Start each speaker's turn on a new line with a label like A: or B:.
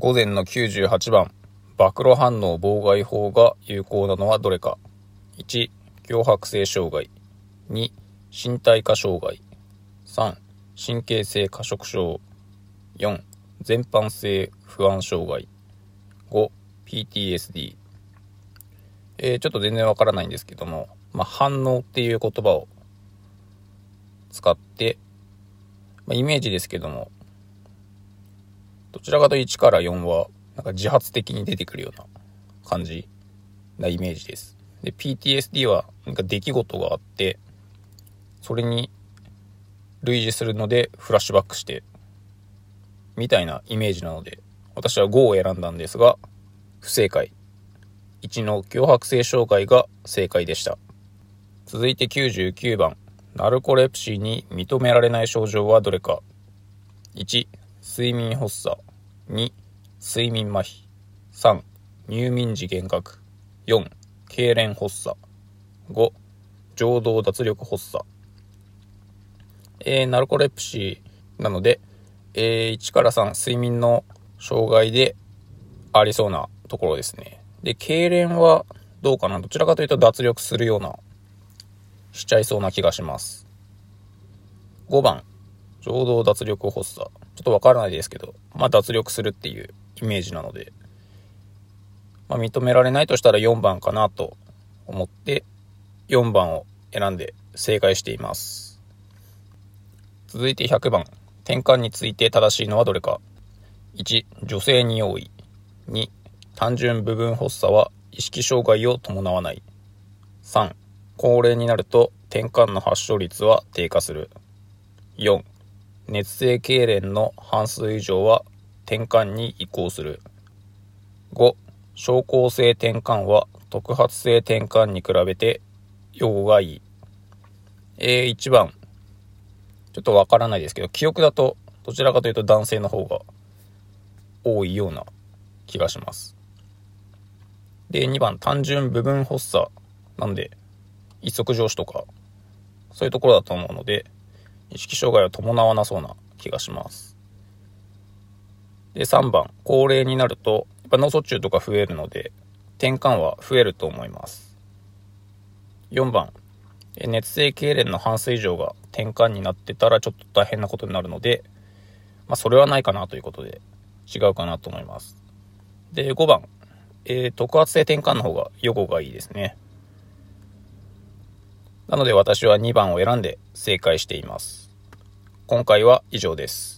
A: 午前の98番、暴露反応妨害法が有効なのはどれか。1、強迫性障害。2、身体化障害。3、神経性過食症。4、全般性不安障害。5、PTSD。えー、ちょっと全然わからないんですけども、まあ、反応っていう言葉を使って、まあ、イメージですけども、どちらかと1から4は、なんか自発的に出てくるような感じなイメージです。で、PTSD は、なんか出来事があって、それに類似するのでフラッシュバックして、みたいなイメージなので、私は5を選んだんですが、不正解。1の脅迫性障害が正解でした。続いて99番。ナルコレプシーに認められない症状はどれか。1、睡眠発作。2、睡眠麻痺。3、入眠時幻覚。4、痙攣発作。5、情動脱力発作。えー、ナルコレプシーなので、えー、1から3、睡眠の障害でありそうなところですね。で、痙攣はどうかな？どちらかというと脱力するような、しちゃいそうな気がします。5番、情動脱力発作。ちょっとわからないですけど、まあ脱力するっていうイメージなので、まあ、認められないとしたら4番かなと思って、4番を選んで正解しています。続いて100番。転換について正しいのはどれか。1、女性に多い。2、単純部分発作は意識障害を伴わない。3、高齢になると転換の発症率は低下する。4、熱性痙攣の半数以上は転換に移行する。5、症候性転換は特発性転換に比べて予後がいい。え、1番。ちょっとわからないですけど、記憶だとどちらかというと男性の方が多いような気がします。で、2番、単純部分発作なんで、一足上司とか、そういうところだと思うので、意識障害を伴わなそうな気がします。で、3番、高齢になると、やっぱ脳卒中とか増えるので、転換は増えると思います。4番、熱性痙攣の半数以上が転換になってたらちょっと大変なことになるので、まあ、それはないかなということで、違うかなと思います。で、5番、えー、特発性転換の方が予後がいいですね。なので私は2番を選んで正解しています。今回は以上です。